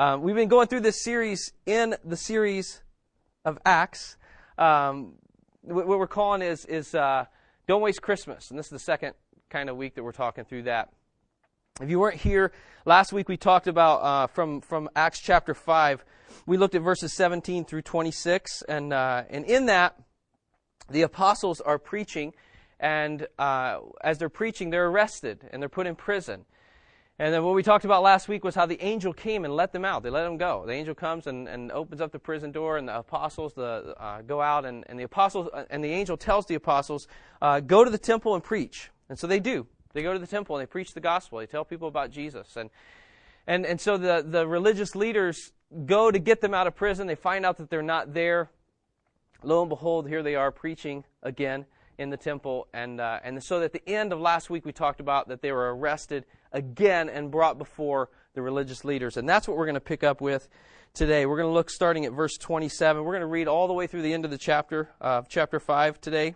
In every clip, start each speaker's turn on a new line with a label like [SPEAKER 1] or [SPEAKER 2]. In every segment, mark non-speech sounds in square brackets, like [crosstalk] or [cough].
[SPEAKER 1] Um, we've been going through this series in the series of Acts. Um, what we're calling is, is uh, Don't Waste Christmas. And this is the second kind of week that we're talking through that. If you weren't here, last week we talked about uh, from, from Acts chapter 5. We looked at verses 17 through 26. And, uh, and in that, the apostles are preaching. And uh, as they're preaching, they're arrested and they're put in prison. And then what we talked about last week was how the angel came and let them out. They let them go. The angel comes and, and opens up the prison door, and the apostles the, uh, go out, and, and the apostles uh, and the angel tells the apostles, uh, "Go to the temple and preach." And so they do. They go to the temple and they preach the gospel. They tell people about Jesus, and and and so the the religious leaders go to get them out of prison. They find out that they're not there. Lo and behold, here they are preaching again in the temple, and uh, and so at the end of last week we talked about that they were arrested again and brought before the religious leaders. And that's what we're going to pick up with today. We're going to look starting at verse 27. We're going to read all the way through the end of the chapter, uh, chapter 5 today.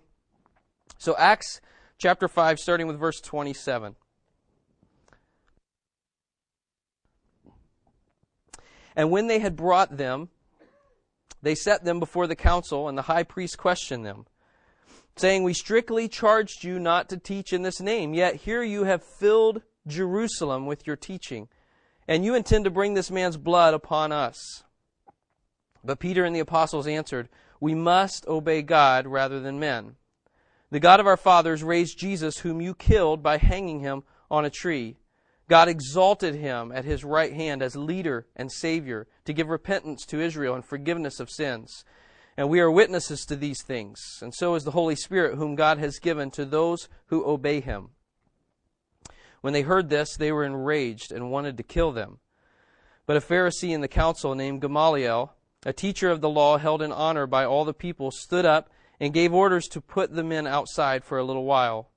[SPEAKER 1] So, Acts chapter 5, starting with verse 27. And when they had brought them, they set them before the council, and the high priest questioned them, saying, We strictly charged you not to teach in this name, yet here you have filled Jerusalem with your teaching, and you intend to bring this man's blood upon us. But Peter and the apostles answered, We must obey God rather than men. The God of our fathers raised Jesus, whom you killed by hanging him on a tree. God exalted him at his right hand as leader and Savior to give repentance to Israel and forgiveness of sins. And we are witnesses to these things, and so is the Holy Spirit, whom God has given to those who obey him. When they heard this, they were enraged and wanted to kill them. But a Pharisee in the council named Gamaliel, a teacher of the law held in honor by all the people, stood up and gave orders to put the men outside for a little while.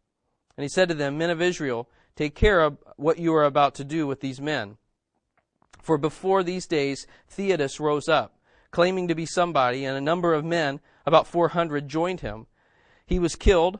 [SPEAKER 1] And he said to them, Men of Israel, take care of what you are about to do with these men. For before these days, Theudas rose up, claiming to be somebody, and a number of men, about 400, joined him. He was killed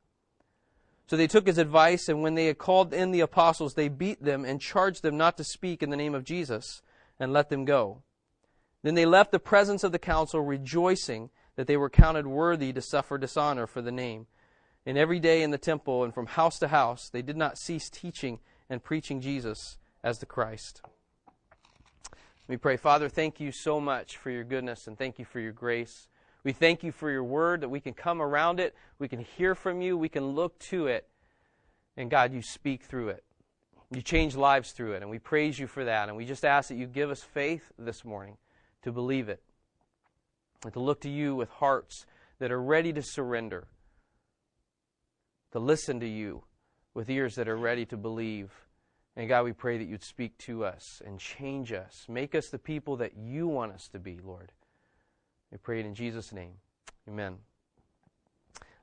[SPEAKER 1] So they took his advice, and when they had called in the apostles, they beat them and charged them not to speak in the name of Jesus, and let them go. Then they left the presence of the council, rejoicing that they were counted worthy to suffer dishonor for the name. And every day in the temple and from house to house, they did not cease teaching and preaching Jesus as the Christ. Let me pray. Father, thank you so much for your goodness and thank you for your grace. We thank you for your word that we can come around it, we can hear from you, we can look to it, and God, you speak through it. You change lives through it, and we praise you for that. And we just ask that you give us faith this morning to believe it and to look to you with hearts that are ready to surrender, to listen to you with ears that are ready to believe. And God, we pray that you'd speak to us and change us. Make us the people that you want us to be, Lord. We pray it in Jesus' name. Amen.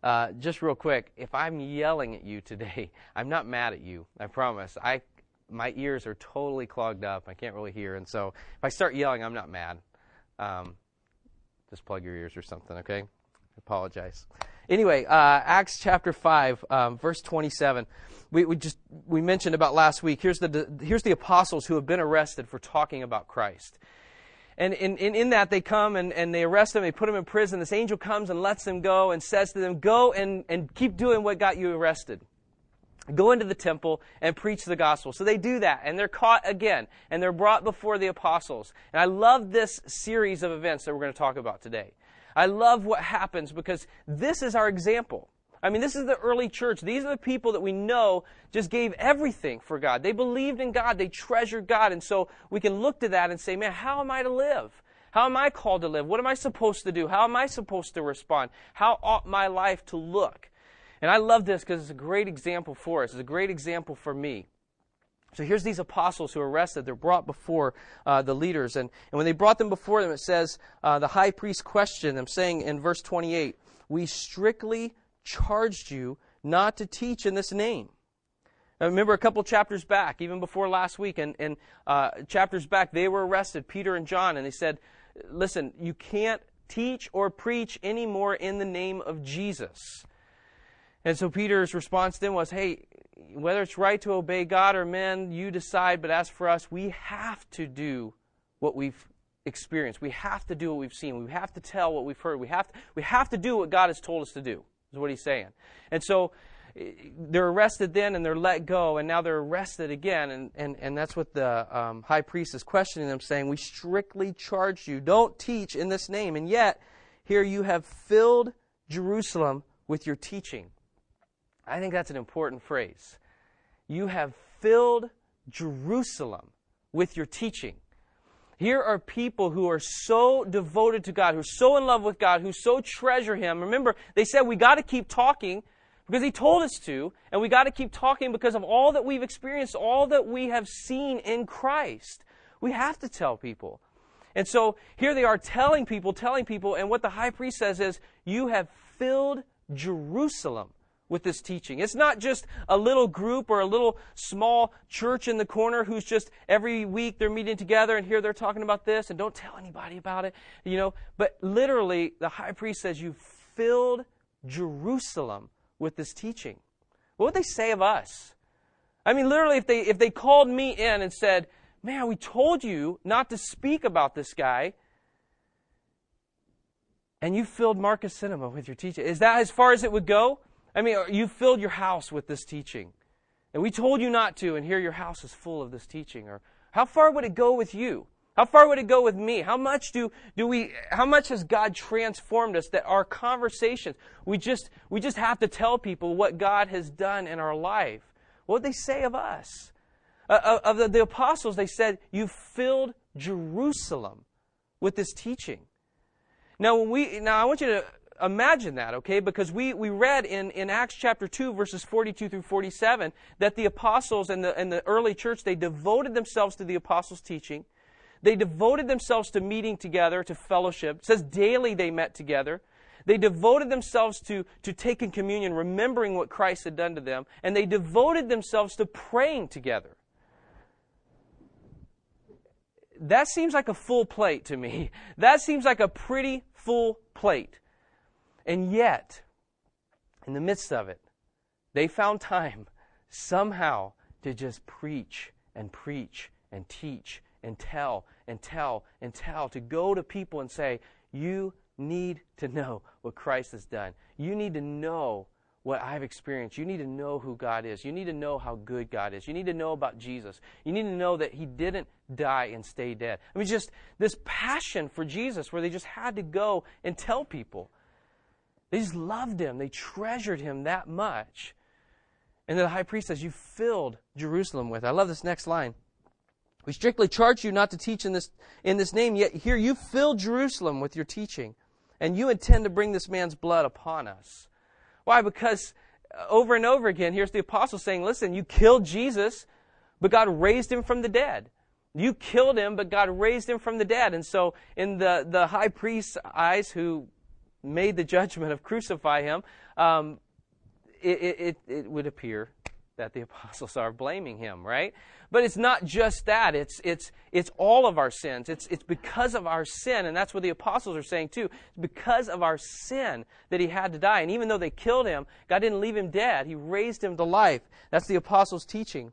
[SPEAKER 1] Uh, just real quick, if I'm yelling at you today, [laughs] I'm not mad at you. I promise. I my ears are totally clogged up. I can't really hear, and so if I start yelling, I'm not mad. Um, just plug your ears or something, okay? I apologize. Anyway, uh, Acts chapter five, um, verse twenty-seven. We, we just we mentioned about last week. Here's the here's the apostles who have been arrested for talking about Christ. And in, in, in, that, they come and, and they arrest them, they put them in prison. This angel comes and lets them go and says to them, Go and, and keep doing what got you arrested. Go into the temple and preach the gospel. So they do that, and they're caught again, and they're brought before the apostles. And I love this series of events that we're going to talk about today. I love what happens because this is our example. I mean, this is the early church. These are the people that we know just gave everything for God. They believed in God. They treasured God. And so we can look to that and say, man, how am I to live? How am I called to live? What am I supposed to do? How am I supposed to respond? How ought my life to look? And I love this because it's a great example for us. It's a great example for me. So here's these apostles who are arrested. They're brought before uh, the leaders. And, and when they brought them before them, it says uh, the high priest questioned them, saying in verse 28, We strictly charged you not to teach in this name. I remember a couple chapters back, even before last week, and, and uh, chapters back, they were arrested, Peter and John, and they said, Listen, you can't teach or preach anymore in the name of Jesus. And so Peter's response then was, Hey, whether it's right to obey God or men, you decide, but as for us, we have to do what we've experienced. We have to do what we've seen. We have to tell what we've heard. We have to, we have to do what God has told us to do, is what he's saying. And so they're arrested then and they're let go, and now they're arrested again. And, and, and that's what the um, high priest is questioning them, saying, We strictly charge you, don't teach in this name. And yet, here you have filled Jerusalem with your teaching. I think that's an important phrase. You have filled Jerusalem with your teaching. Here are people who are so devoted to God, who are so in love with God, who so treasure Him. Remember, they said we got to keep talking because he told us to, and we got to keep talking because of all that we've experienced, all that we have seen in Christ. We have to tell people. And so here they are telling people, telling people, and what the high priest says is, You have filled Jerusalem with this teaching. It's not just a little group or a little small church in the corner who's just every week they're meeting together and here they're talking about this and don't tell anybody about it, you know. But literally, the high priest says, You filled Jerusalem with this teaching? What would they say of us? I mean, literally, if they, if they called me in and said, Man, we told you not to speak about this guy, and you filled Marcus Cinema with your teaching. Is that as far as it would go? I mean, you filled your house with this teaching. And we told you not to, and here your house is full of this teaching. Or how far would it go with you? How far would it go with me? How much do, do we, how much has God transformed us that our conversations, we just, we just have to tell people what God has done in our life? What would they say of us? Uh, uh, of the, the apostles, they said, You filled Jerusalem with this teaching. Now, when we, now I want you to imagine that, okay? Because we, we read in, in Acts chapter 2, verses 42 through 47, that the apostles and the, and the early church, they devoted themselves to the apostles' teaching. They devoted themselves to meeting together, to fellowship. It says daily they met together. They devoted themselves to, to taking communion, remembering what Christ had done to them, and they devoted themselves to praying together. That seems like a full plate to me. [laughs] That seems like a pretty full plate. And yet, in the midst of it, they found time somehow to just preach and preach and teach and tell and tell and tell, to go to people and say, You need to know what Christ has done. You need to know what I've experienced. You need to know who God is. You need to know how good God is. You need to know about Jesus. You need to know that He didn't die and stay dead. I mean, just this passion for Jesus where they just had to go and tell people. They just loved Him, they treasured Him that much. And then the high priest says, You filled Jerusalem with. I love this next line. We strictly charge you not to teach in this, in this name, yet here you fill Jerusalem with your teaching, and you intend to bring this man's blood upon us. Why? Because uh, over and over again, here's the apostle saying, listen, you killed Jesus, but God raised him from the dead. You killed him, but God raised him from the dead. And so, in the, the high priest's eyes, who made the judgment of crucify him, um, it, it, it would appear that the [laughs] apostles are blaming him, right? But it's not just that. It's, it's, it's all of our sins. It's, it's because of our sin. And that's what the apostles are saying too. Because of our sin that he had to die. And even though they killed him, God didn't leave him dead. He raised him to life. That's the apostles' teaching.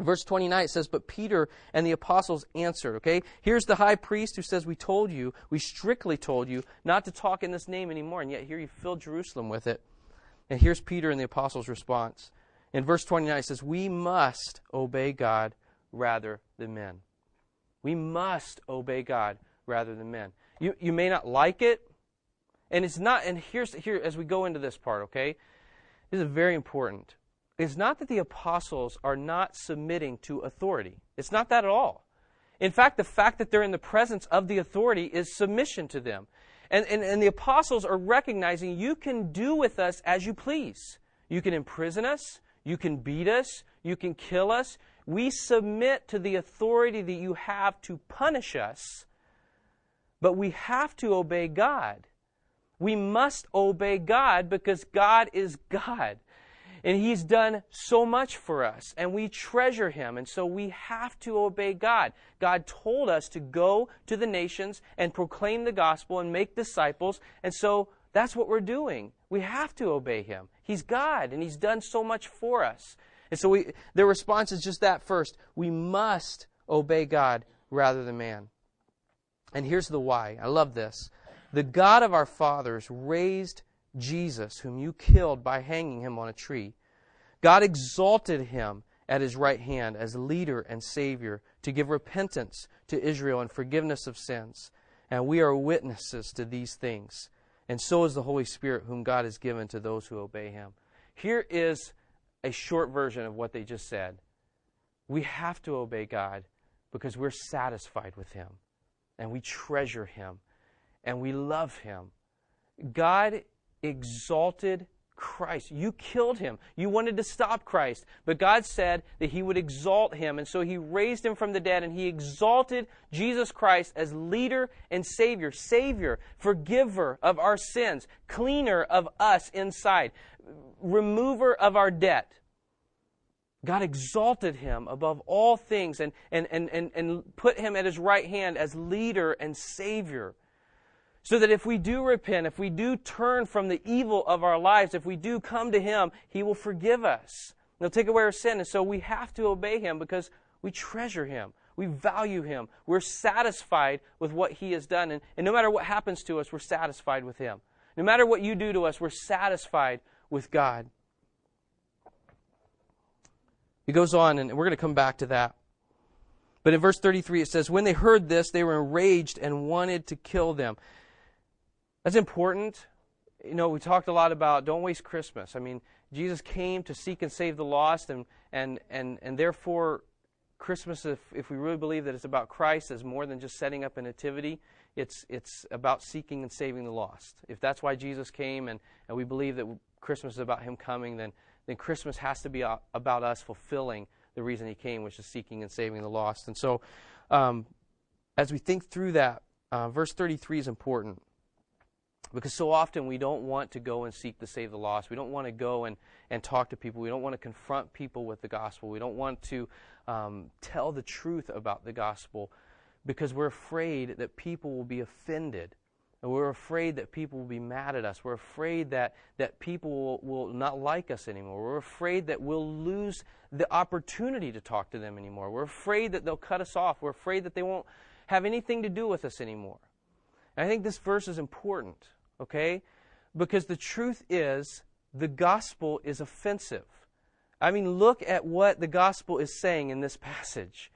[SPEAKER 1] Verse 29 it says, But Peter and the apostles answered, okay? Here's the high priest who says, We told you, we strictly told you not to talk in this name anymore, and yet here you filled Jerusalem with it. And here's Peter and the apostles' response. In verse 29, it says, We must obey God rather than men. We must obey God rather than men. You, you may not like it, and it's not, and here's here as we go into this part, okay? This is very important. It's not that the apostles are not submitting to authority. It's not that at all. In fact, the fact that they're in the presence of the authority is submission to them. And, and, and the apostles are recognizing you can do with us as you please. You can imprison us. You can beat us. You can kill us. We submit to the authority that you have to punish us, but we have to obey God. We must obey God because God is God. And He's done so much for us, and we treasure Him, and so we have to obey God. God told us to go to the nations and proclaim the gospel and make disciples, and so that's what we're doing. We have to obey Him. He's God, and He's done so much for us. And so we, their response is just that first. We must obey God rather than man. And here's the why. I love this. The God of our fathers raised Jesus, whom you killed by hanging him on a tree. God exalted him at his right hand as leader and Savior to give repentance to Israel and forgiveness of sins. And we are witnesses to these things. And so is the Holy Spirit, whom God has given to those who obey him. Here is a short version of what they just said. We have to obey God because we're satisfied with him and we treasure him and we love him. God exalted Christ. You killed him. You wanted to stop Christ. But God said that he would exalt him. And so he raised him from the dead and he exalted Jesus Christ as leader and Savior, Savior, forgiver of our sins, cleaner of us inside, remover of our debt. God exalted him above all things and, and, and, and, and put him at his right hand as leader and Savior. So that if we do repent, if we do turn from the evil of our lives, if we do come to Him, He will forgive us. He'll take away our sin. And so we have to obey Him because we treasure Him. We value Him. We're satisfied with what He has done. And, and no matter what happens to us, we're satisfied with Him. No matter what you do to us, we're satisfied with God. He goes on, and we're going to come back to that. But in verse 33, it says, When they heard this, they were enraged and wanted to kill them. That's important. You know, we talked a lot about don't waste Christmas. I mean, Jesus came to seek and save the lost, and, and, and, and therefore, Christmas, if, if we really believe that it's about Christ, is more than just setting up a nativity. It's, it's about seeking and saving the lost. If that's why Jesus came, and, and we believe that Christmas is about Him coming, then, then Christmas has to be about us fulfilling the reason He came, which is seeking and saving the lost. And so, um, as we think through that, uh, verse 33 is important. Because so often we don't want to go and seek to save the lost. We don't want to go and, and talk to people. We don't want to confront people with the gospel. We don't want to um, tell the truth about the gospel because we're afraid that people will be offended. And we're afraid that people will be mad at us. We're afraid that, that people will, will not like us anymore. We're afraid that we'll lose the opportunity to talk to them anymore. We're afraid that they'll cut us off. We're afraid that they won't have anything to do with us anymore. And I think this verse is important okay? Because the truth is, the gospel is offensive. I mean, look at what the gospel is saying in this passage.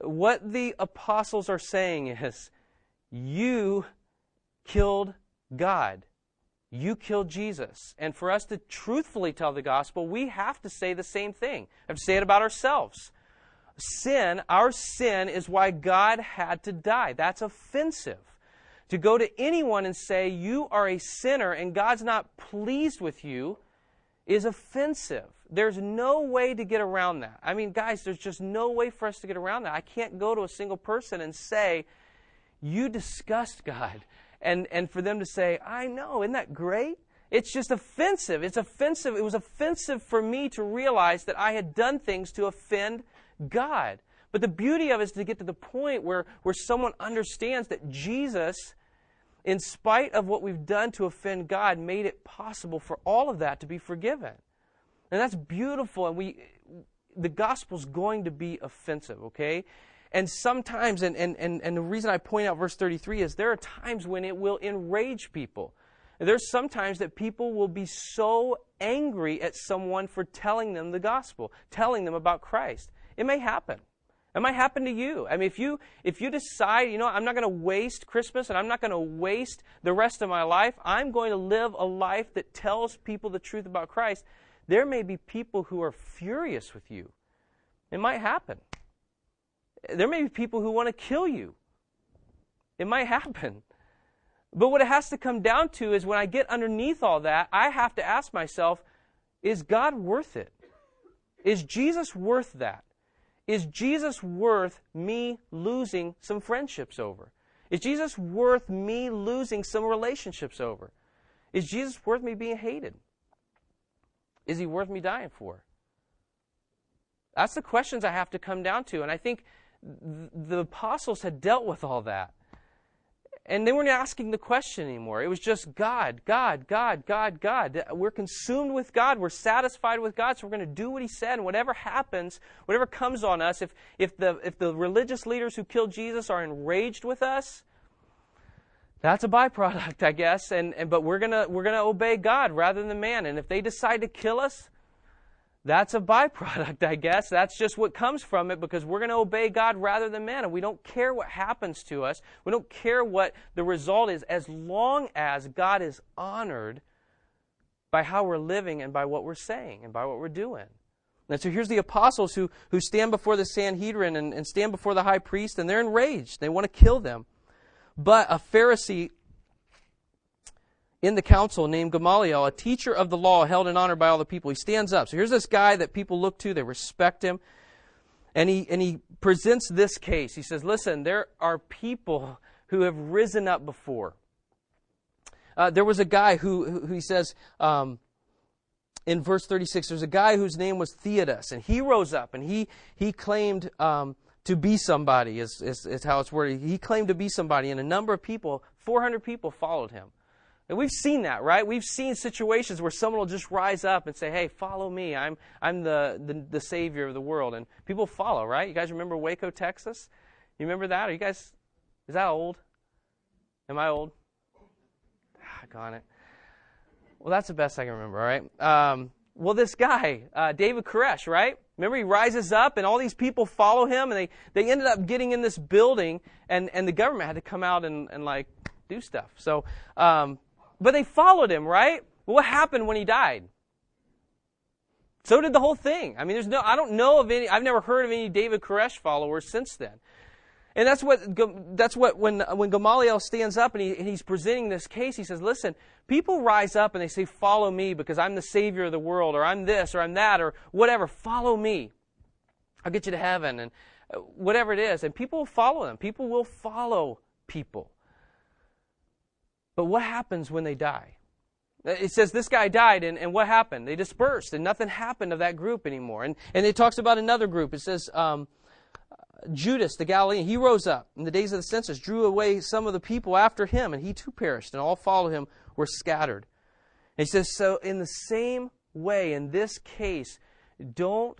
[SPEAKER 1] What the apostles are saying is, you killed God. You killed Jesus. And for us to truthfully tell the gospel, we have to say the same thing. We have to say it about ourselves. Sin, our sin, is why God had to die. That's offensive. To go to anyone and say, you are a sinner and God's not pleased with you, is offensive. There's no way to get around that. I mean, guys, there's just no way for us to get around that. I can't go to a single person and say, you disgust God. And, and for them to say, I know, isn't that great? It's just offensive. It's offensive. It was offensive for me to realize that I had done things to offend God. But the beauty of it is to get to the point where, where someone understands that Jesus in spite of what we've done to offend God, made it possible for all of that to be forgiven. And that's beautiful. And we, the gospel's going to be offensive, okay? And sometimes, and, and, and, and the reason I point out verse 33 is there are times when it will enrage people. There's sometimes that people will be so angry at someone for telling them the gospel, telling them about Christ. It may happen. It might happen to you. I mean, if you if you decide, you know, I'm not going to waste Christmas and I'm not going to waste the rest of my life. I'm going to live a life that tells people the truth about Christ. There may be people who are furious with you. It might happen. There may be people who want to kill you. It might happen. But what it has to come down to is when I get underneath all that, I have to ask myself, is God worth it? Is Jesus worth that? Is Jesus worth me losing some friendships over? Is Jesus worth me losing some relationships over? Is Jesus worth me being hated? Is he worth me dying for? That's the questions I have to come down to. And I think the apostles had dealt with all that. And they weren't asking the question anymore. It was just God, God, God, God, God. We're consumed with God. We're satisfied with God, so we're going to do what He said. And whatever happens, whatever comes on us, if, if, the, if the religious leaders who killed Jesus are enraged with us, that's a byproduct, I guess. And, and but we're gonna we're gonna obey God rather than man. And if they decide to kill us, that's a byproduct, I guess. That's just what comes from it because we're going to obey God rather than man. And we don't care what happens to us. We don't care what the result is as long as God is honored by how we're living and by what we're saying and by what we're doing. And so here's the apostles who, who stand before the Sanhedrin and, and stand before the high priest, and they're enraged. They want to kill them. But a Pharisee in the council named Gamaliel, a teacher of the law held in honor by all the people. He stands up. So here's this guy that people look to, they respect him. And he, and he presents this case. He says, Listen, there are people who have risen up before. Uh, there was a guy who, who, he says um, in verse 36, there's a guy whose name was Theudas, and he rose up and he, he claimed um, to be somebody, is, is, is how it's worded. He claimed to be somebody, and a number of people, 400 people, followed him. And we've seen that, right? We've seen situations where someone will just rise up and say, hey, follow me. I'm, I'm the, the, the savior of the world. And people follow, right? You guys remember Waco, Texas? You remember that? Are you guys, is that old? Am I old? Ah, got it. Well, that's the best I can remember, all right? Um, well, this guy, uh, David Koresh, right? Remember, he rises up and all these people follow him, and they, they ended up getting in this building, and, and the government had to come out and, and like do stuff. So, um, but they followed him, right? what happened when he died? So did the whole thing. I mean, there's no, I don't know of any, I've never heard of any David Koresh followers since then. And that's what, that's what when, when Gamaliel stands up and, he, and he's presenting this case, he says, listen, people rise up and they say, follow me because I'm the savior of the world, or I'm this, or I'm that, or whatever. Follow me. I'll get you to heaven, and uh, whatever it is. And people will follow them. People will follow people. But what happens when they die? It says this guy died, and, and what happened? They dispersed, and nothing happened of that group anymore. And, and it talks about another group. It says um, Judas, the Galilean, he rose up in the days of the census, drew away some of the people after him, and he too perished, and all followed him were scattered. And he says, so in the same way, in this case, don't,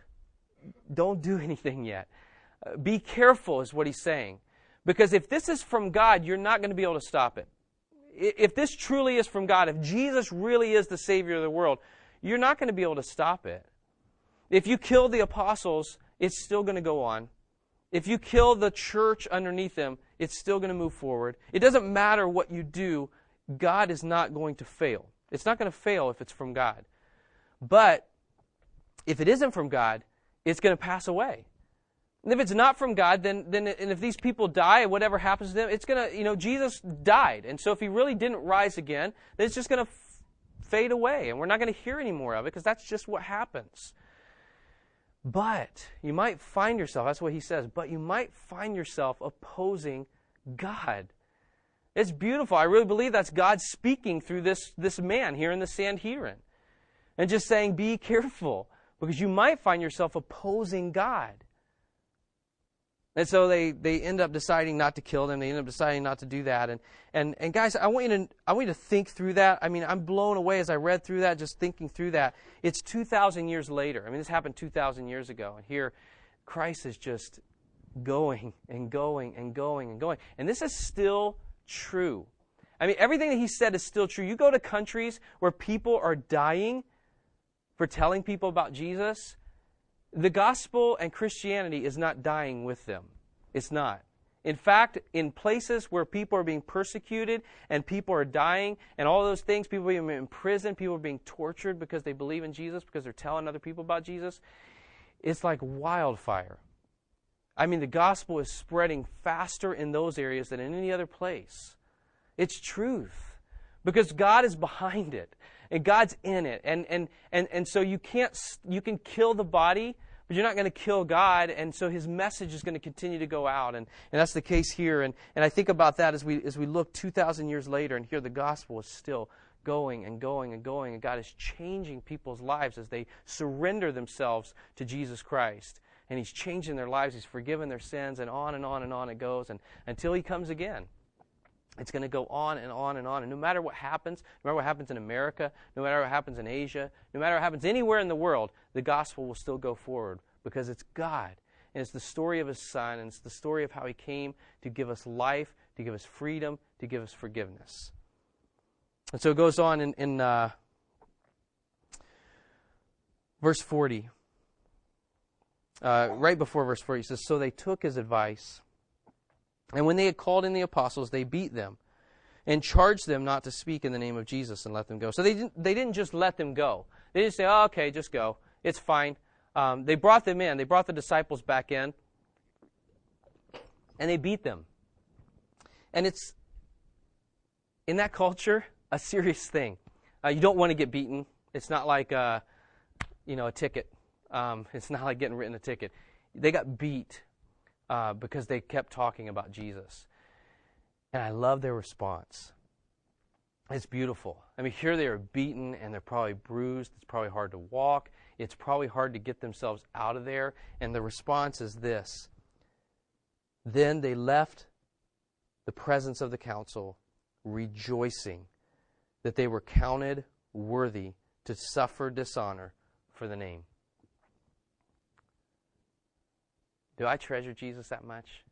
[SPEAKER 1] don't do [laughs] anything yet. Uh, be careful, is what he's saying. Because if this is from God, you're not going to be able to stop it if this truly is from God, if Jesus really is the Savior of the world, you're not going to be able to stop it. If you kill the apostles, it's still going to go on. If you kill the church underneath them, it's still going to move forward. It doesn't matter what you do, God is not going to fail. It's not going to fail if it's from God. But if it isn't from God, it's going to pass away. And if it's not from God, then, then and if these people die, whatever happens to them, it's going to, you know, Jesus died. And so if he really didn't rise again, then it's just going to f- fade away. And we're not going to hear any more of it because that's just what happens. But you might find yourself, that's what he says, but you might find yourself opposing God. It's beautiful. I really believe that's God speaking through this, this man here in the Sanhedrin. And just saying, be careful, because you might find yourself opposing God. And so they, they end up deciding not to kill them. They end up deciding not to do that. And, and, and guys, I want, you to, I want you to think through that. I mean, I'm blown away as I read through that, just thinking through that. It's 2,000 years later. I mean, this happened 2,000 years ago. And here, Christ is just going and going and going and going. And this is still true. I mean, everything that he said is still true. You go to countries where people are dying for telling people about Jesus, the gospel and Christianity is not dying with them. It's not. In fact, in places where people are being persecuted and people are dying and all those things, people are being in prison, people are being tortured because they believe in Jesus, because they're telling other people about Jesus, it's like wildfire. I mean, the gospel is spreading faster in those areas than in any other place. It's truth because God is behind it and God's in it. And, and, and, and so you can't, you can kill the body, but you're not going to kill God, and so his message is going to continue to go out. And, and that's the case here. And, and I think about that as we, as we look 2,000 years later and hear the gospel is still going and going and going, and God is changing people's lives as they surrender themselves to Jesus Christ. And he's changing their lives, he's forgiven their sins, and on and on and on it goes, and until he comes again. It's going to go on and on and on. And no matter what happens, no matter what happens in America, no matter what happens in Asia, no matter what happens anywhere in the world, the gospel will still go forward because it's God. And it's the story of His Son, and it's the story of how He came to give us life, to give us freedom, to give us forgiveness. And so it goes on in, in uh, verse 40. Uh, right before verse 40, he says, So they took his advice and when they had called in the apostles, they beat them and charged them not to speak in the name of Jesus and let them go. So they didn't, they didn't just let them go. They didn't say, oh, okay, just go. It's fine. Um, they brought them in. They brought the disciples back in. And they beat them. And it's, in that culture, a serious thing. Uh, you don't want to get beaten. It's not like, uh, you know, a ticket. Um, it's not like getting written a ticket. They got beat uh, because they kept talking about Jesus. And I love their response. It's beautiful. I mean, here they are beaten and they're probably bruised. It's probably hard to walk. It's probably hard to get themselves out of there. And the response is this Then they left the presence of the council, rejoicing that they were counted worthy to suffer dishonor for the name. Do I treasure Jesus that much?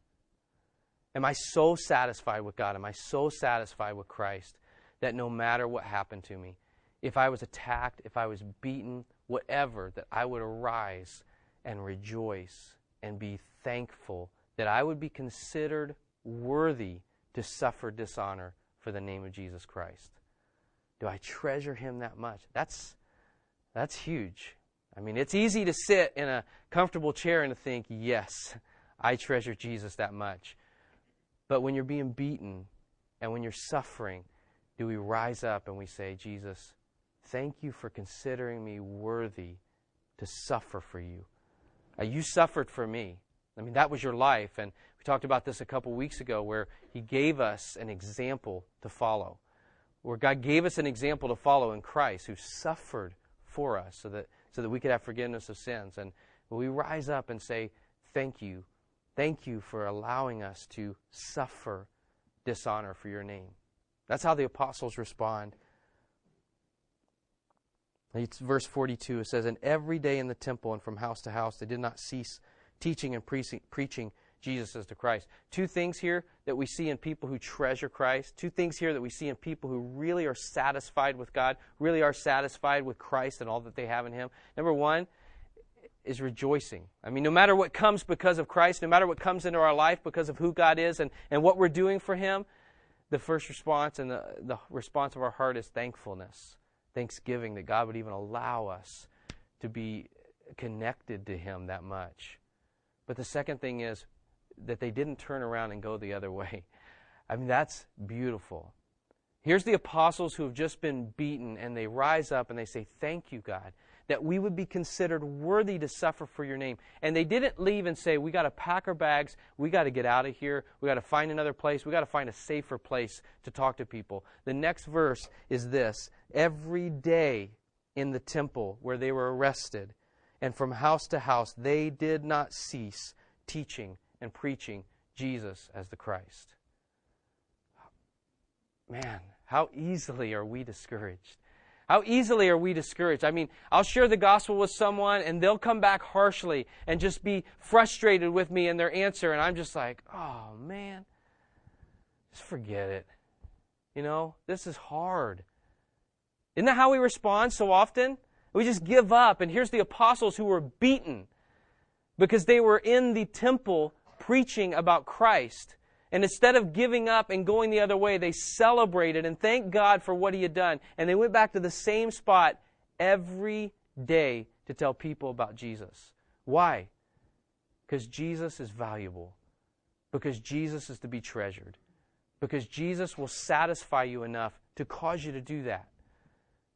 [SPEAKER 1] Am I so satisfied with God? Am I so satisfied with Christ that no matter what happened to me, if I was attacked, if I was beaten, whatever, that I would arise and rejoice and be thankful that I would be considered worthy to suffer dishonor for the name of Jesus Christ? Do I treasure him that much? That's, that's huge. I mean, it's easy to sit in a comfortable chair and to think, yes, I treasure Jesus that much. But when you're being beaten and when you're suffering, do we rise up and we say, Jesus, thank you for considering me worthy to suffer for you? Uh, you suffered for me. I mean, that was your life. And we talked about this a couple weeks ago where He gave us an example to follow. Where God gave us an example to follow in Christ who suffered for us so that so that we could have forgiveness of sins. And we rise up and say, Thank you. Thank you for allowing us to suffer dishonor for your name. That's how the apostles respond. It's verse 42. It says, And every day in the temple and from house to house, they did not cease teaching and preaching Jesus as the Christ. Two things here that we see in people who treasure Christ. Two things here that we see in people who really are satisfied with God, really are satisfied with Christ and all that they have in Him. Number one is rejoicing. I mean, no matter what comes because of Christ, no matter what comes into our life because of who God is and, and what we're doing for Him, the first response and the, the response of our heart is thankfulness, thanksgiving that God would even allow us to be connected to Him that much. But the second thing is that they didn't turn around and go the other way. [laughs] I mean, that's beautiful. Here's the apostles who have just been beaten, and they rise up and they say, Thank you, God, that we would be considered worthy to suffer for your name. And they didn't leave and say, We got to pack our bags, we got to get out of here, we got to find another place, we got to find a safer place to talk to people. The next verse is this Every day in the temple where they were arrested, and from house to house, they did not cease teaching and preaching Jesus as the Christ. Man, how easily are we discouraged? How easily are we discouraged? I mean, I'll share the gospel with someone and they'll come back harshly and just be frustrated with me in their answer. And I'm just like, oh man, just forget it. You know, this is hard. Isn't that how we respond so often? We just give up. And here's the apostles who were beaten because they were in the temple preaching about Christ. And instead of giving up and going the other way, they celebrated and thanked God for what He had done. And they went back to the same spot every day to tell people about Jesus. Why? Because Jesus is valuable. Because Jesus is to be treasured. Because Jesus will satisfy you enough to cause you to do that.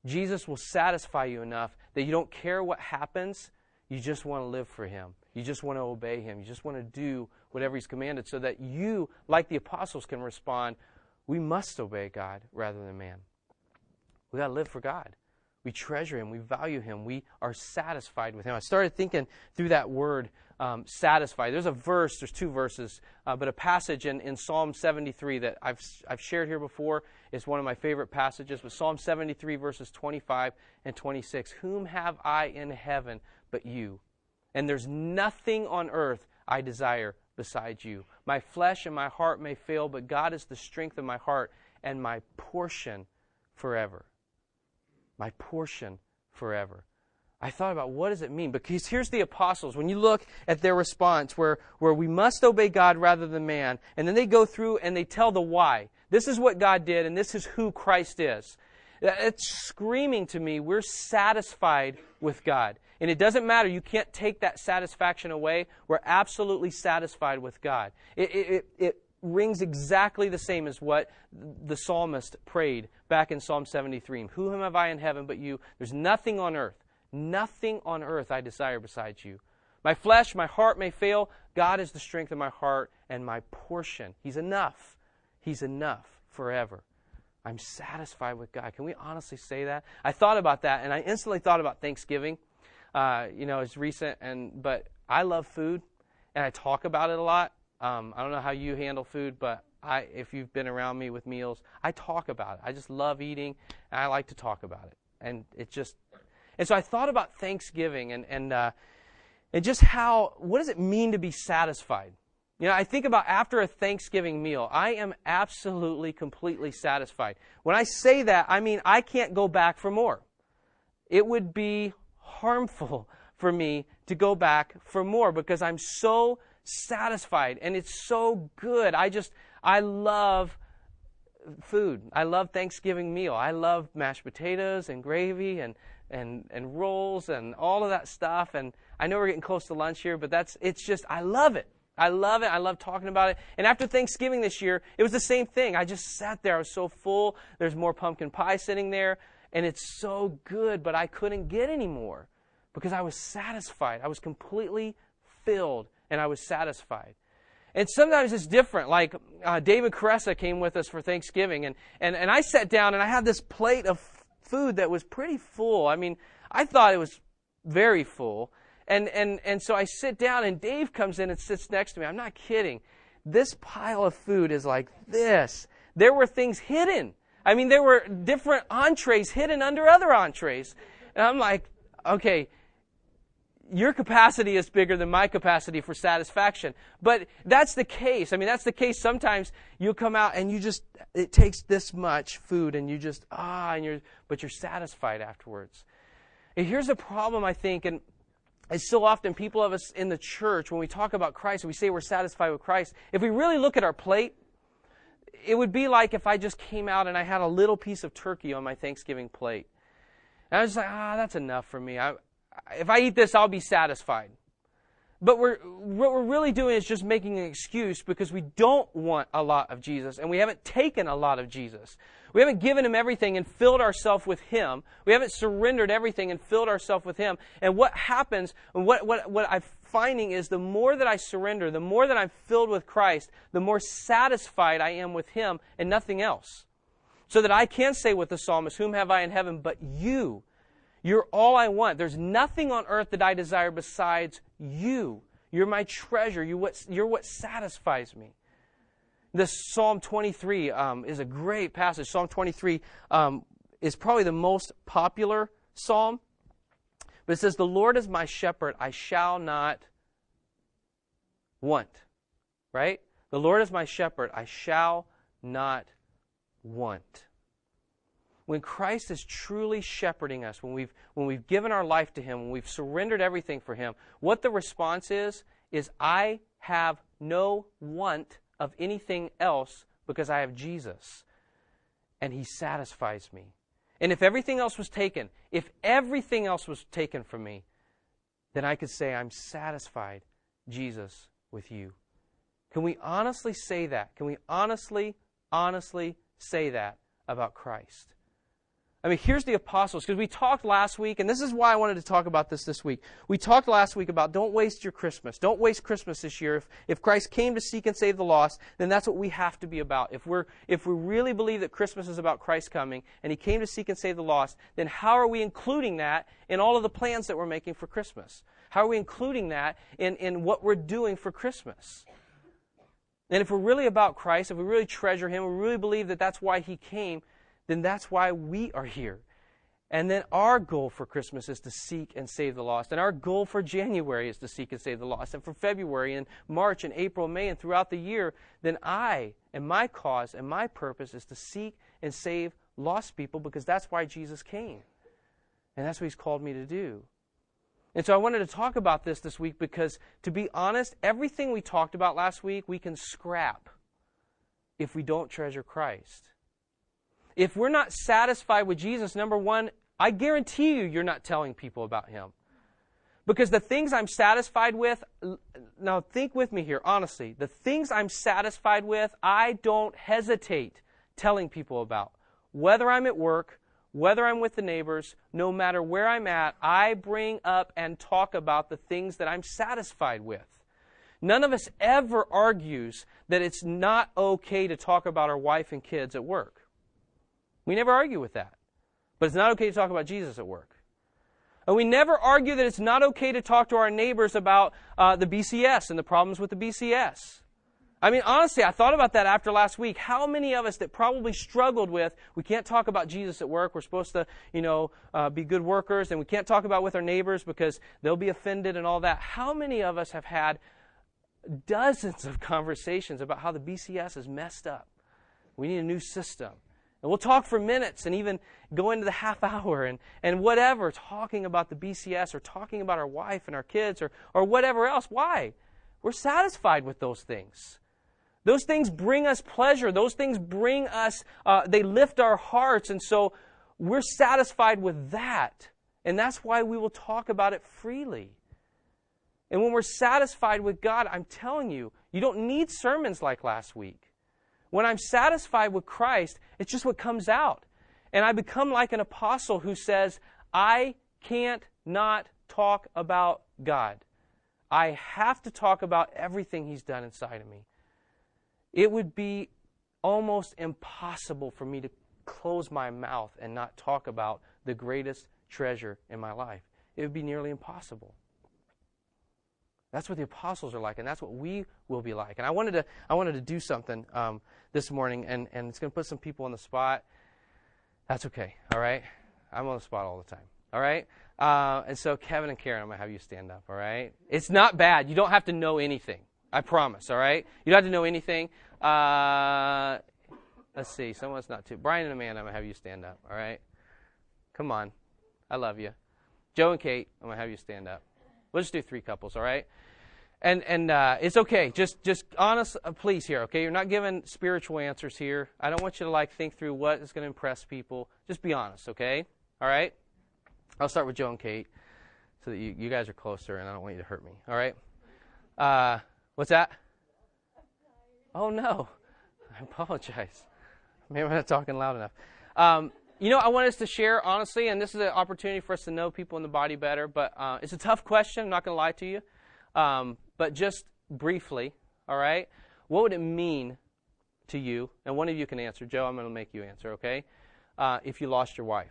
[SPEAKER 1] Jesus will satisfy you enough that you don't care what happens you just want to live for Him. You just want to obey Him. You just want to do whatever He's commanded so that you, like the apostles, can respond, we must obey God rather than man. We got to live for God. We treasure Him. We value Him. We are satisfied with Him. I started thinking through that word, um, satisfied. There's a verse, there's two verses, uh, but a passage in, in Psalm 73 that I've, I've shared here before is one of my favorite passages. But Psalm 73, verses 25 and 26 Whom have I in heaven but you? And there's nothing on earth I desire beside you. My flesh and my heart may fail, but God is the strength of my heart and my portion forever my portion forever. I thought about what does it mean? Because here's the apostles. When you look at their response, where, where we must obey God rather than man, and then they go through and they tell the why. This is what God did, and this is who Christ is. It's screaming to me, we're satisfied with God. And it doesn't matter, you can't take that satisfaction away. We're absolutely satisfied with God. It, it, it, rings exactly the same as what the psalmist prayed back in Psalm 73. Who have I in heaven but you? There's nothing on earth, nothing on earth I desire besides you. My flesh, my heart may fail. God is the strength of my heart and my portion. He's enough. He's enough forever. I'm satisfied with God. Can we honestly say that? I thought about that, and I instantly thought about Thanksgiving. Uh, you know, it's recent, and but I love food, and I talk about it a lot. Um, I don't know how you handle food, but I, if you've been around me with meals, I talk about it. I just love eating, and I like to talk about it. And it just, and so I thought about Thanksgiving and and uh, and just how what does it mean to be satisfied? You know, I think about after a Thanksgiving meal, I am absolutely, completely satisfied. When I say that, I mean I can't go back for more. It would be harmful [laughs] for me to go back for more because I'm so satisfied and it's so good. I just, I love food. I love Thanksgiving meal. I love mashed potatoes and gravy and, and, and rolls and all of that stuff. And I know we're getting close to lunch here, but that's, it's just, I love it. I love it. I love talking about it. And after Thanksgiving this year, it was the same thing. I just sat there. I was so full. There's more pumpkin pie sitting there. And it's so good, but I couldn't get any more because I was satisfied. I was completely filled and I was satisfied. And sometimes it's different. Like uh, David Caressa came with us for Thanksgiving, and, and, and I sat down and I had this plate of food that was pretty full. I mean, I thought it was very full. And, and, and so I sit down, and Dave comes in and sits next to me. I'm not kidding. This pile of food is like this. There were things hidden. I mean, there were different entrees hidden under other entrees. And I'm like, okay, your capacity is bigger than my capacity for satisfaction. But that's the case. I mean, that's the case. Sometimes you'll come out and you just, it takes this much food and you just, ah, and you're, but you're satisfied afterwards. And here's a problem, I think, and it's so often people of us in the church, when we talk about Christ, we say we're satisfied with Christ. If we really look at our plate, it would be like if I just came out and I had a little piece of turkey on my Thanksgiving plate. And I was like, ah, that's enough for me. I, if I eat this, I'll be satisfied. But we're, what we're really doing is just making an excuse because we don't want a lot of Jesus and we haven't taken a lot of Jesus. We haven't given him everything and filled ourselves with him. We haven't surrendered everything and filled ourselves with him. And what happens, and what, what, what I'm finding is the more that I surrender, the more that I'm filled with Christ, the more satisfied I am with him and nothing else. So that I can say with the psalmist, Whom have I in heaven but you? You're all I want. There's nothing on earth that I desire besides you. You're my treasure. You're what, you're what satisfies me. This Psalm 23 um, is a great passage. Psalm 23 um, is probably the most popular psalm. But it says, The Lord is my shepherd, I shall not want. Right? The Lord is my shepherd, I shall not want when Christ is truly shepherding us, when we've, when we've given our life to Him, when we've surrendered everything for Him, what the response is, is I have no want of anything else because I have Jesus. And He satisfies me. And if everything else was taken, if everything else was taken from me, then I could say, I'm satisfied, Jesus, with you. Can we honestly say that? Can we honestly, honestly say that about Christ? I mean, here's the apostles, because we talked last week, and this is why I wanted to talk about this this week. We talked last week about don't waste your Christmas. Don't waste Christmas this year. If, if Christ came to seek and save the lost, then that's what we have to be about. If, we're, if we really believe that Christmas is about Christ coming, and He came to seek and save the lost, then how are we including that in all of the plans that we're making for Christmas? How are we including that in, in what we're doing for Christmas? And if we're really about Christ, if we really treasure Him, we really believe that that's why He came, then that's why we are here. And then our goal for Christmas is to seek and save the lost. And our goal for January is to seek and save the lost. And for February and March and April, May, and throughout the year, then I and my cause and my purpose is to seek and save lost people because that's why Jesus came. And that's what he's called me to do. And so I wanted to talk about this this week because, to be honest, everything we talked about last week we can scrap if we don't treasure Christ. If we're not satisfied with Jesus, number one, I guarantee you, you're not telling people about Him. Because the things I'm satisfied with, now think with me here, honestly. The things I'm satisfied with, I don't hesitate telling people about. Whether I'm at work, whether I'm with the neighbors, no matter where I'm at, I bring up and talk about the things that I'm satisfied with. None of us ever argues that it's not okay to talk about our wife and kids at work. We never argue with that. But it's not okay to talk about Jesus at work. And we never argue that it's not okay to talk to our neighbors about uh, the BCS and the problems with the BCS. I mean, honestly, I thought about that after last week. How many of us that probably struggled with, we can't talk about Jesus at work. We're supposed to, you know, uh, be good workers, and we can't talk about with our neighbors because they'll be offended and all that. How many of us have had dozens of conversations about how the BCS is messed up? We need a new system. And we'll talk for minutes and even go into the half [laughs] hour and, and whatever, talking about the BCS or talking about our wife and our kids or, or whatever else. Why? We're satisfied with those things. Those things bring us pleasure. Those things bring us, uh, they lift our hearts. And so we're satisfied with that. And that's why we will talk about it freely. And when we're satisfied with God, I'm telling you, you don't need sermons like last week. When I'm satisfied with Christ, it's just what comes out. And I become like an apostle who says, I can't not talk about God. I have to talk about everything He's done inside of me. It would be almost impossible for me to close my mouth and not talk about the greatest treasure in my life. It would be nearly impossible. That's what the apostles are like, and that's what we will be like. And I wanted to, I wanted to do something um, this morning, and, and it's going to put some people on the spot. That's okay, all right? I'm on the spot all the time, all right? Uh, and so, Kevin and Karen, I'm going to have you stand up, all right? It's not bad. You don't have to know anything. I promise, all right? You don't have to know anything. Uh, let's see, someone's not too. Brian and Amanda, I'm going to have you stand up, all right? Come on. I love you. Joe and Kate, I'm going to have you stand up. We'll just do three couples, all right? And and uh, it's okay. Just just honest, uh, please here, okay? You're not giving spiritual answers here. I don't want you to like think through what is going to impress people. Just be honest, okay? All right? I'll start with Joe and Kate, so that you, you guys are closer, and I don't want you to hurt me. All right? Uh, what's that? Oh no, I apologize. Maybe I'm not talking loud enough. Um, you know, I want us to share honestly, and this is an opportunity for us to know people in the body better. But uh, it's a tough question. I'm not going to lie to you. Um, but just briefly, all right, what would it mean to you? And one of you can answer. Joe, I'm going to make you answer, okay? Uh, if you lost your wife.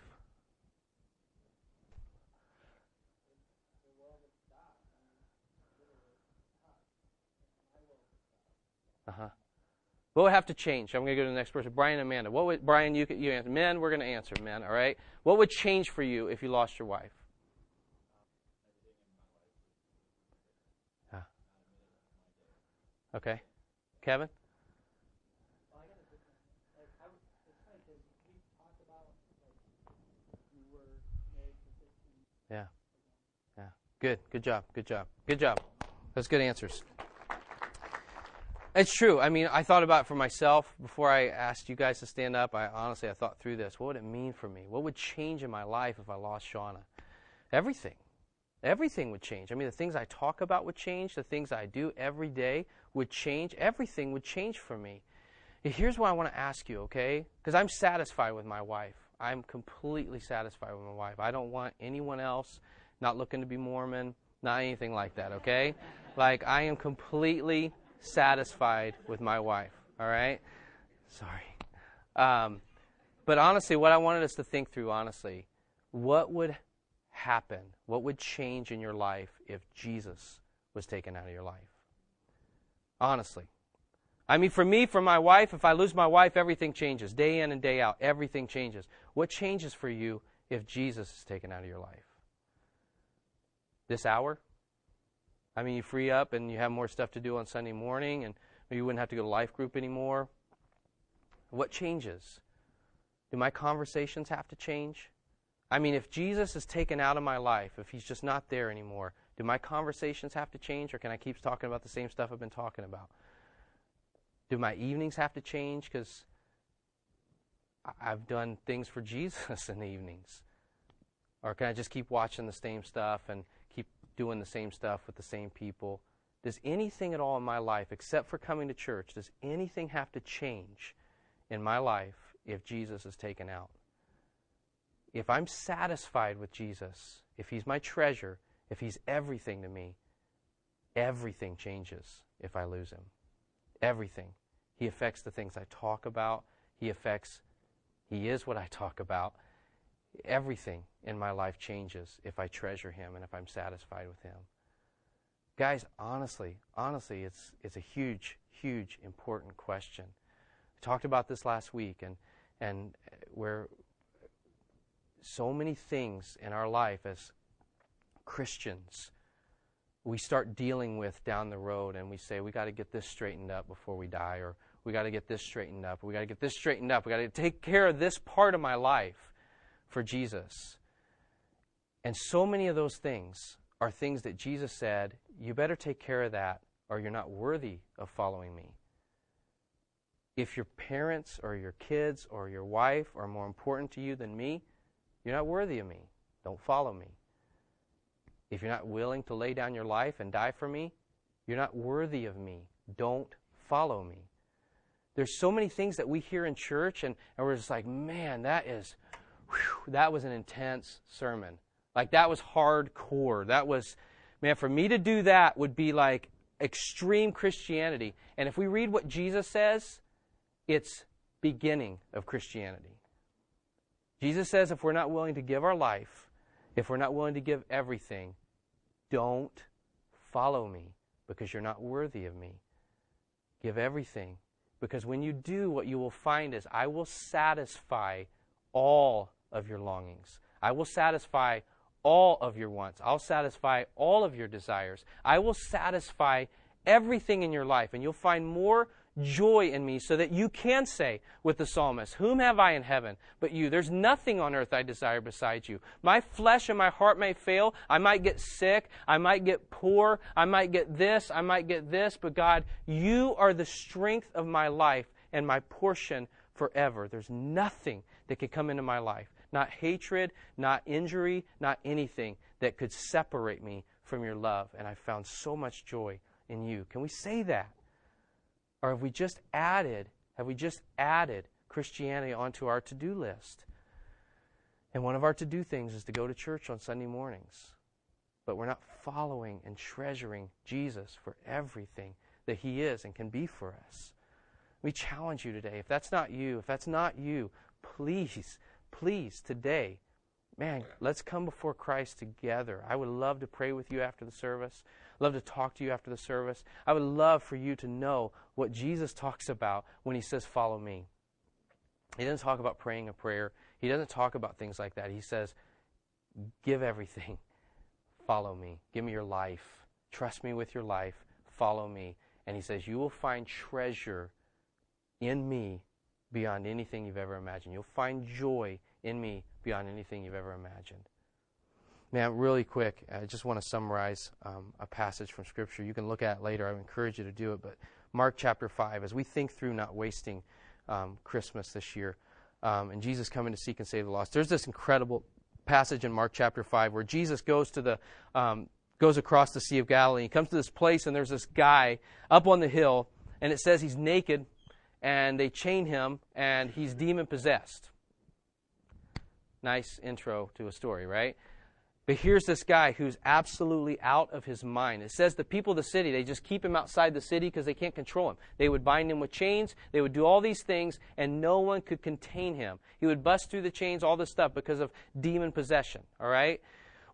[SPEAKER 1] Uh huh. What would have to change? I'm going to go to the next person. Brian and Amanda. What would Brian? You you answer. Men, we're going to answer. Men, all right. What would change for you if you lost your wife? Okay. Kevin? Yeah. Yeah. Good. Good job. Good job. Good job. That's good answers. It's true. I mean, I thought about it for myself before I asked you guys to stand up. I honestly, I thought through this. What would it mean for me? What would change in my life if I lost Shauna? Everything. Everything would change. I mean, the things I talk about would change. The things I do every day would change. Everything would change for me. Here's what I want to ask you, okay? Because I'm satisfied with my wife. I'm completely satisfied with my wife. I don't want anyone else, not looking to be Mormon, not anything like that, okay? Like, I am completely satisfied with my wife, all right? Sorry. Um, but honestly, what I wanted us to think through, honestly, what would happen? What would change in your life if Jesus was taken out of your life? Honestly. I mean, for me, for my wife, if I lose my wife, everything changes. Day in and day out, everything changes. What changes for you if Jesus is taken out of your life? This hour? I mean, you free up and you have more stuff to do on Sunday morning, and you wouldn't have to go to life group anymore. What changes? Do my conversations have to change? I mean, if Jesus is taken out of my life, if he's just not there anymore, do my conversations have to change, or can I keep talking about the same stuff I've been talking about? Do my evenings have to change because I've done things for [laughs] Jesus in the evenings? Or can I just keep watching the same stuff and keep doing the same stuff with the same people? Does anything at all in my life, except for coming to church, does anything have to change in my life if Jesus is taken out? If I'm satisfied with Jesus, if He's my treasure, if He's everything to me, everything changes if I lose Him. Everything. He affects the things I talk about. He affects, He is what I talk about. Everything in my life changes if I treasure Him and if I'm satisfied with Him. Guys, honestly, honestly, it's, it's a huge, huge, important question. I talked about this last week, and, and where so many things in our life as Christians we start dealing with down the road and we say we got to get this straightened up before we die or we got to get this straightened up. We got to get this straightened up. We got to take care of this part of my life for Jesus. And so many of those things are things that Jesus said, you better take care of that or you're not worthy of following me. If your parents or your kids or your wife are more important to you than me, you're not worthy of me. Don't follow me. If you're not willing to lay down your life and die for me, you're not worthy of me. Don't follow me. There's so many things that we hear in church, and, and we're just like, man, that is, whew, that was an intense sermon. Like, that was hardcore. That was, man, for me to do that would be like extreme Christianity. And if we read what Jesus says, it's beginning of Christianity. Jesus says if we're not willing to give our life, if we're not willing to give everything, don't follow me because you're not worthy of me. Give everything because when you do, what you will find is I will satisfy all of your longings. I will satisfy all of your wants. I'll satisfy all of your desires. I will satisfy everything in your life, and you'll find more joy in me so that you can say with the psalmist, Whom have I in heaven but you? There's nothing on earth I desire besides you. My flesh and my heart may fail. I might get sick. I might get poor. I might get this. I might get this. But God, you are the strength of my life and my portion forever. There's nothing that could come into my life. Not hatred, not injury, not anything that could separate me from your love. And I found so much joy in you. Can we say that? Or have we just added, have we just added Christianity onto our to do list? And one of our to do things is to go to church on Sunday mornings. But we're not following and treasuring Jesus for everything that He is and can be for us. We challenge you today. If that's not you, if that's not you, please, please, today, man, let's come before Christ together. I would love to pray with you after the service love to talk to you after the service. I would love for you to know what Jesus talks about when he says, Follow me. He doesn't talk about praying a prayer, he doesn't talk about things like that. He says, Give everything, [laughs] follow me. Give me your life. Trust me with your life. Follow me. And he says, You will find treasure in me beyond anything you've ever imagined. You'll find joy in me beyond anything you've ever imagined. Now, really quick, I just want to summarize um, a passage from Scripture. You can look at it later. I encourage you to do it. But Mark chapter 5, as we think through not wasting um, Christmas this year um, and Jesus coming to seek and save the lost, there's this incredible passage in Mark chapter 5 where Jesus goes to the. Um, goes across the Sea of Galilee. He comes to this place, and there's this guy up on the hill, and it says he's naked, and they chain him, and he's demon possessed. Nice intro to a story, right? But here's this guy who's absolutely out of his mind. It says the people of the city, they just keep him outside the city because they can't control him. They would bind him with chains, they would do all these things, and no one could contain him. He would bust through the chains, all this stuff, because of demon possession, all right?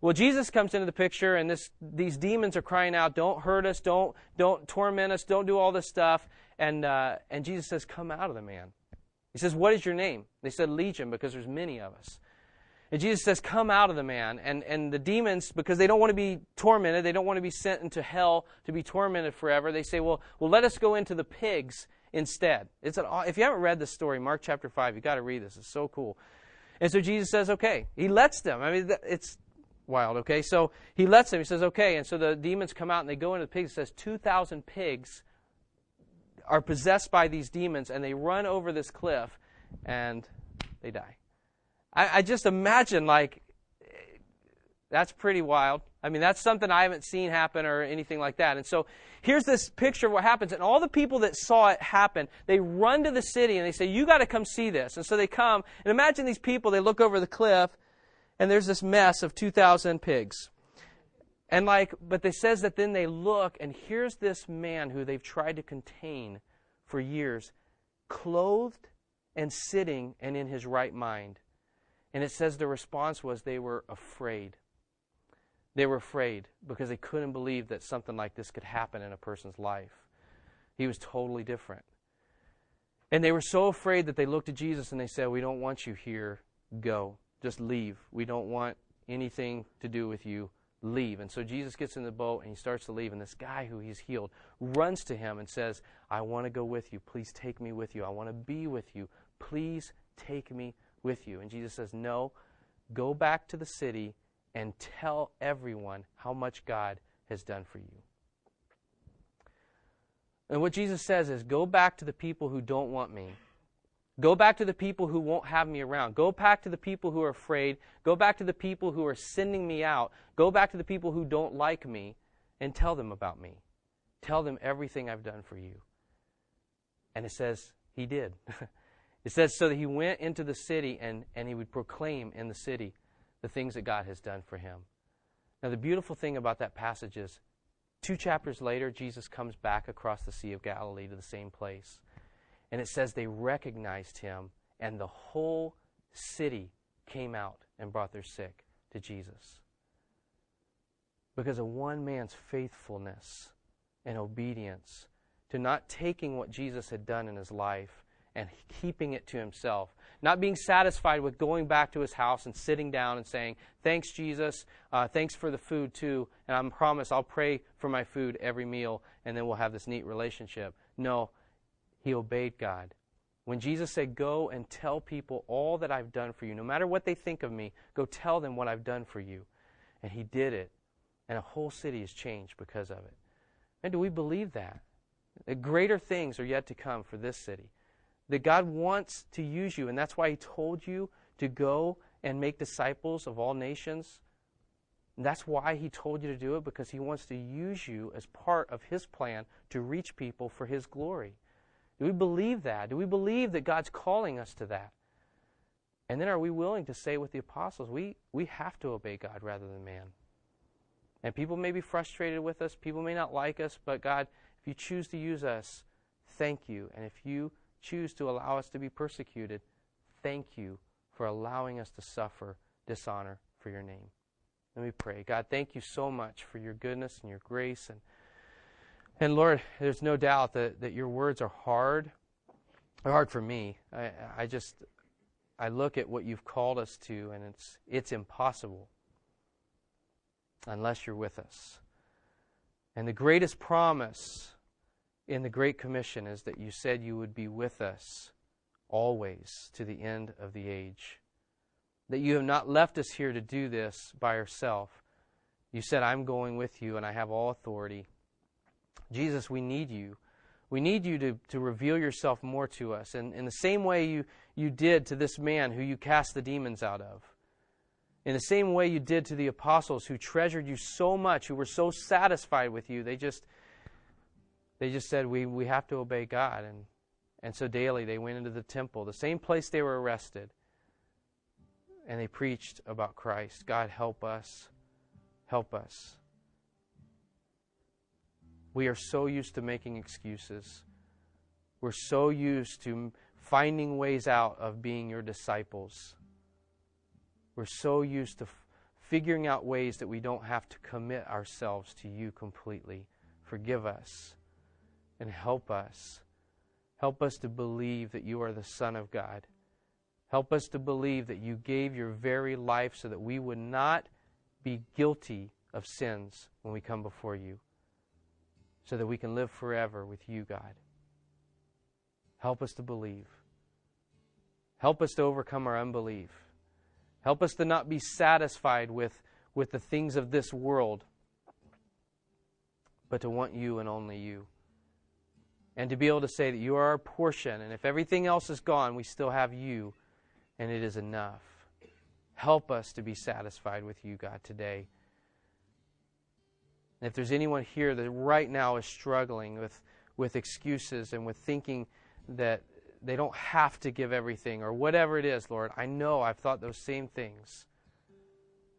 [SPEAKER 1] Well, Jesus comes into the picture, and this, these demons are crying out, Don't hurt us, don't, don't torment us, don't do all this stuff. And, uh, and Jesus says, Come out of the man. He says, What is your name? They said, Legion, because there's many of us. And Jesus says, Come out of the man. And, and the demons, because they don't want to be tormented, they don't want to be sent into hell to be tormented forever, they say, Well, well let us go into the pigs instead. It's an, if you haven't read this story, Mark chapter 5, you've got to read this. It's so cool. And so Jesus says, Okay. He lets them. I mean, it's wild, okay? So he lets them. He says, Okay. And so the demons come out and they go into the pigs. It says, 2,000 pigs are possessed by these demons and they run over this cliff and they die. I, I just imagine like that's pretty wild. I mean, that's something I haven't seen happen or anything like that. And so here's this picture of what happens. And all the people that saw it happen, they run to the city and they say, You got to come see this. And so they come. And imagine these people, they look over the cliff and there's this mess of 2,000 pigs. And like, but they says that then they look and here's this man who they've tried to contain for years, clothed and sitting and in his right mind. And it says the response was they were afraid. They were afraid because they couldn't believe that something like this could happen in a person's life. He was totally different. And they were so afraid that they looked at Jesus and they said, We don't want you here. Go. Just leave. We don't want anything to do with you. Leave. And so Jesus gets in the boat and he starts to leave. And this guy who he's healed runs to him and says, I want to go with you. Please take me with you. I want to be with you. Please take me with you. And Jesus says, No, go back to the city and tell everyone how much God has done for you. And what Jesus says is, Go back to the people who don't want me. Go back to the people who won't have me around. Go back to the people who are afraid. Go back to the people who are sending me out. Go back to the people who don't like me and tell them about me. Tell them everything I've done for you. And it says, He did. [laughs] It says, so that he went into the city and, and he would proclaim in the city the things that God has done for him. Now, the beautiful thing about that passage is two chapters later, Jesus comes back across the Sea of Galilee to the same place. And it says they recognized him, and the whole city came out and brought their sick to Jesus. Because of one man's faithfulness and obedience to not taking what Jesus had done in his life and keeping it to himself. Not being satisfied with going back to his house and sitting down and saying, Thanks, Jesus. Uh, thanks for the food, too. And I promise I'll pray for my food every meal, and then we'll have this neat relationship. No, he obeyed God. When Jesus said, Go and tell people all that I've done for you, no matter what they think of me, go tell them what I've done for you. And he did it. And a whole city is changed because of it. And do we believe that? That greater things are yet to come for this city that God wants to use you, and that's why He told you to go and make disciples of all nations. And that's why He told you to do it, because He wants to use you as part of His plan to reach people for His glory. Do we believe that? Do we believe that God's calling us to that? And then are we willing to say with the apostles, we, we have to obey God rather than man? And people may be frustrated with us, people may not like us, but God, if you choose to use us, thank you. And if you choose to allow us to be persecuted, thank you for allowing us to suffer dishonor for your name. Let me pray. God, thank you so much for your goodness and your grace. And, and Lord, there's no doubt that, that your words are hard. They're hard for me. I, I just, I look at what you've called us to, and it's, it's impossible unless you're with us. And the greatest promise in the Great Commission is that you said you would be with us always to the end of the age. That you have not left us here to do this by yourself. You said, I'm going with you and I have all authority. Jesus, we need you. We need you to, to reveal yourself more to us. And in the same way you, you did to this man who you cast the demons out of. In the same way you did to the apostles who treasured you so much, who were so satisfied with you, they just they just said, we, we have to obey God. And, and so daily they went into the temple, the same place they were arrested. and they preached about Christ. God, help us. Help us. We are so used to making excuses. We're so used to finding ways out of being your disciples. We're so used to f- figuring out ways that we don't have to commit ourselves to you completely. Forgive us and help us. Help us to believe that you are the Son of God. Help us to believe that you gave your very life so that we would not be guilty of sins when we come before you, so that we can live forever with you, God. Help us to believe. Help us to overcome our unbelief. Help us to not be satisfied with, with the things of this world, but to want you and only you. And to be able to say that you are our portion, and if everything else is gone, we still have you, and it is enough. Help us to be satisfied with you, God, today. And if there's anyone here that right now is struggling with, with excuses and with thinking that they don't have to give everything or whatever it is, Lord, I know I've thought those same things.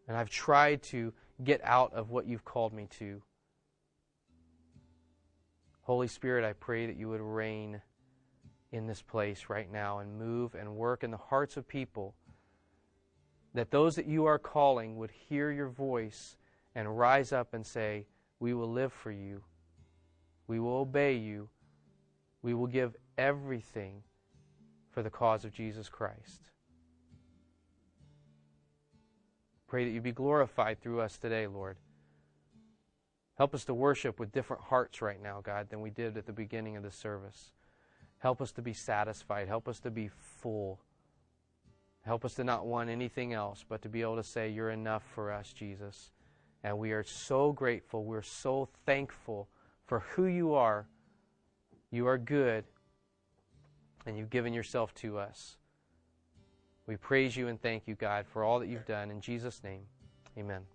[SPEAKER 1] And I've tried to get out of what you've called me to. Holy Spirit, I pray that you would reign in this place right now and move and work in the hearts of people. That those that you are calling would hear your voice and rise up and say, We will live for you. We will obey you. We will give everything for the cause of Jesus Christ. Pray that you be glorified through us today, Lord. Help us to worship with different hearts right now, God, than we did at the beginning of the service. Help us to be satisfied. Help us to be full. Help us to not want anything else, but to be able to say, You're enough for us, Jesus. And we are so grateful. We're so thankful for who you are. You are good, and you've given yourself to us. We praise you and thank you, God, for all that you've done. In Jesus' name, amen.